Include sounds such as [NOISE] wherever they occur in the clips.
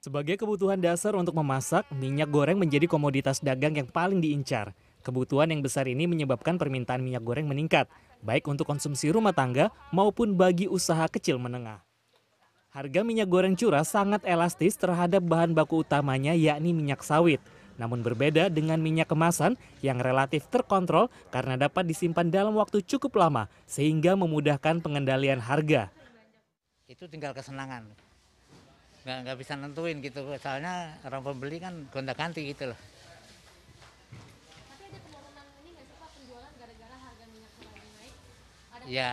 Sebagai kebutuhan dasar untuk memasak, minyak goreng menjadi komoditas dagang yang paling diincar. Kebutuhan yang besar ini menyebabkan permintaan minyak goreng meningkat, baik untuk konsumsi rumah tangga maupun bagi usaha kecil menengah. Harga minyak goreng curah sangat elastis terhadap bahan baku utamanya yakni minyak sawit. Namun berbeda dengan minyak kemasan yang relatif terkontrol karena dapat disimpan dalam waktu cukup lama sehingga memudahkan pengendalian harga. itu tinggal kesenangan nggak nggak bisa nentuin gitu. Soalnya orang pembeli kan gonta ganti gitu loh. Tapi ada penurunan ini nggak sih Pak? Penjualan gara-gara harga minyak curah ini naik? Ada ya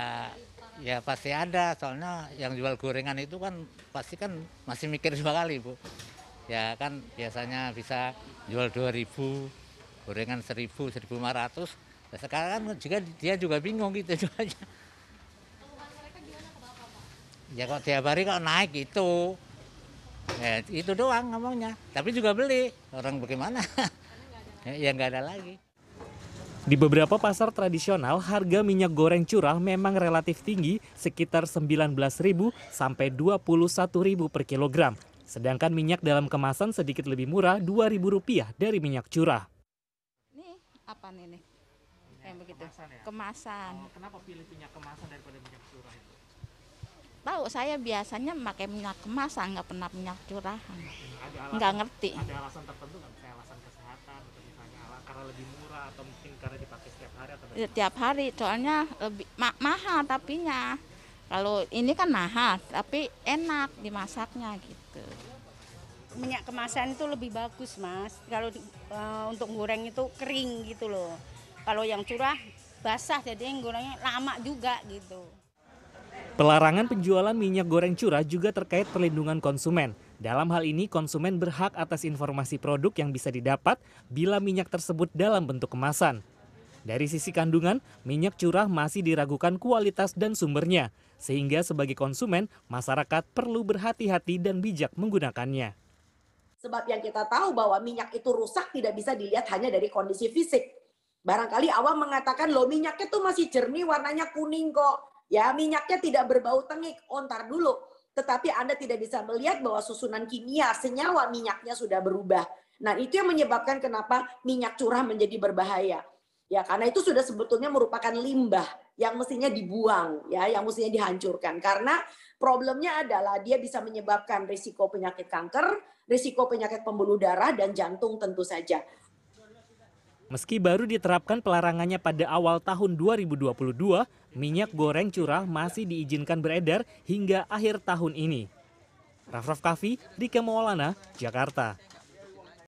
ya pasti ada. Soalnya yang jual gorengan itu kan pasti kan masih mikir dua kali bu. Ya kan biasanya bisa jual 2000 gorengan 1000 1500 nah, sekarang kan juga dia juga bingung gitu [LAUGHS] jualnya. Pak? ya kok tiap hari kok naik gitu ya itu doang ngomongnya tapi juga beli orang bagaimana [LAUGHS] ya nggak ada lagi Di beberapa pasar tradisional, harga minyak goreng curah memang relatif tinggi, sekitar 19.000 sampai 21.000 per kilogram. Sedangkan minyak dalam kemasan sedikit lebih murah Rp2.000 dari minyak curah. Nih, apa nih? Kayak begitu. Kemasan. Oh, kenapa pilih minyak kemasan daripada minyak? Tahu saya biasanya pakai minyak kemasan, nggak pernah minyak curahan. Nggak ngerti. Ada alasan tertentu nggak? Misalnya alasan kesehatan atau misalnya ala- karena lebih murah atau mungkin karena dipakai setiap hari atau Ya, tiap hari, soalnya lebih ma- mahal tapinya. Kalau ini kan mahal, tapi enak dimasaknya gitu. minyak kemasan itu lebih bagus mas kalau di- eh, untuk goreng itu kering gitu loh kalau yang curah basah jadi yang gorengnya lama juga gitu Pelarangan penjualan minyak goreng curah juga terkait perlindungan konsumen. Dalam hal ini, konsumen berhak atas informasi produk yang bisa didapat bila minyak tersebut dalam bentuk kemasan. Dari sisi kandungan, minyak curah masih diragukan kualitas dan sumbernya, sehingga sebagai konsumen, masyarakat perlu berhati-hati dan bijak menggunakannya. Sebab yang kita tahu bahwa minyak itu rusak tidak bisa dilihat hanya dari kondisi fisik. Barangkali awam mengatakan, loh minyaknya tuh masih jernih, warnanya kuning kok. Ya, minyaknya tidak berbau tengik. Oh, ntar dulu. Tetapi Anda tidak bisa melihat bahwa susunan kimia, senyawa minyaknya sudah berubah. Nah, itu yang menyebabkan kenapa minyak curah menjadi berbahaya. Ya, karena itu sudah sebetulnya merupakan limbah yang mestinya dibuang, ya, yang mestinya dihancurkan. Karena problemnya adalah dia bisa menyebabkan risiko penyakit kanker, risiko penyakit pembuluh darah dan jantung tentu saja. Meski baru diterapkan pelarangannya pada awal tahun 2022, minyak goreng curah masih diizinkan beredar hingga akhir tahun ini. Raff Raff Kaffi, Maulana, Jakarta.